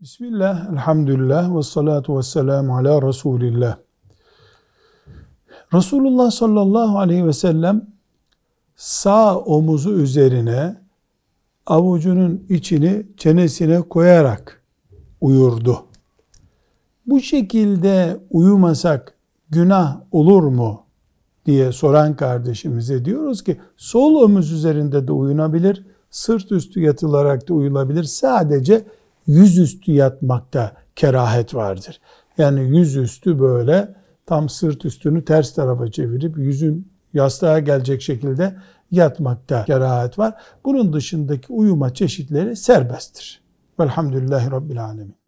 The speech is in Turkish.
Bismillah, elhamdülillah ve salatu ve selamu ala Resulillah. Resulullah sallallahu aleyhi ve sellem sağ omuzu üzerine avucunun içini çenesine koyarak uyurdu. Bu şekilde uyumasak günah olur mu diye soran kardeşimize diyoruz ki sol omuz üzerinde de uyunabilir, sırt üstü yatılarak da uyulabilir. Sadece yüzüstü yatmakta kerahet vardır. Yani yüzüstü böyle tam sırt üstünü ters tarafa çevirip yüzün yastığa gelecek şekilde yatmakta kerahet var. Bunun dışındaki uyuma çeşitleri serbesttir. Velhamdülillahi Rabbil Alemin.